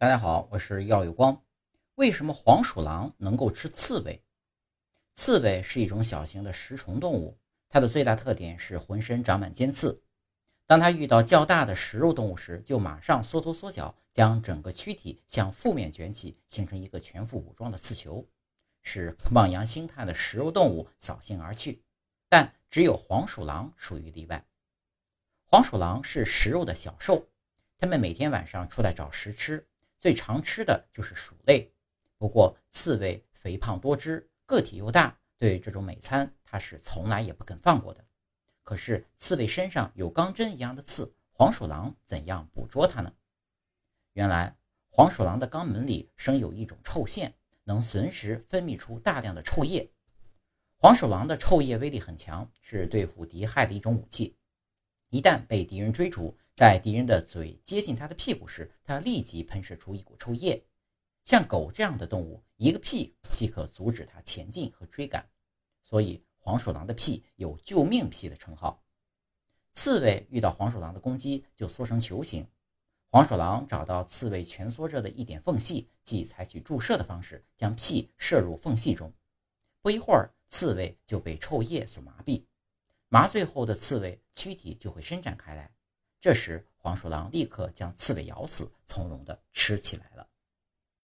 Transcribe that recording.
大家好，我是耀有光。为什么黄鼠狼能够吃刺猬？刺猬是一种小型的食虫动物，它的最大特点是浑身长满尖刺。当它遇到较大的食肉动物时，就马上缩头缩脚，将整个躯体向负面卷起，形成一个全副武装的刺球，使望洋兴叹的食肉动物扫兴而去。但只有黄鼠狼属于例外。黄鼠狼是食肉的小兽，它们每天晚上出来找食吃。最常吃的就是鼠类，不过刺猬肥胖多汁，个体又大，对这种美餐它是从来也不肯放过的。可是刺猬身上有钢针一样的刺，黄鼠狼怎样捕捉它呢？原来黄鼠狼的肛门里生有一种臭腺，能随时分泌出大量的臭液。黄鼠狼的臭液威力很强，是对付敌害的一种武器。一旦被敌人追逐，在敌人的嘴接近他的屁股时，他立即喷射出一股臭液。像狗这样的动物，一个屁即可阻止它前进和追赶，所以黄鼠狼的屁有“救命屁”的称号。刺猬遇到黄鼠狼的攻击，就缩成球形。黄鼠狼找到刺猬蜷缩着的一点缝隙，即采取注射的方式，将屁射入缝隙中。不一会儿，刺猬就被臭液所麻痹。麻醉后的刺猬躯体就会伸展开来，这时黄鼠狼立刻将刺猬咬死，从容地吃起来了。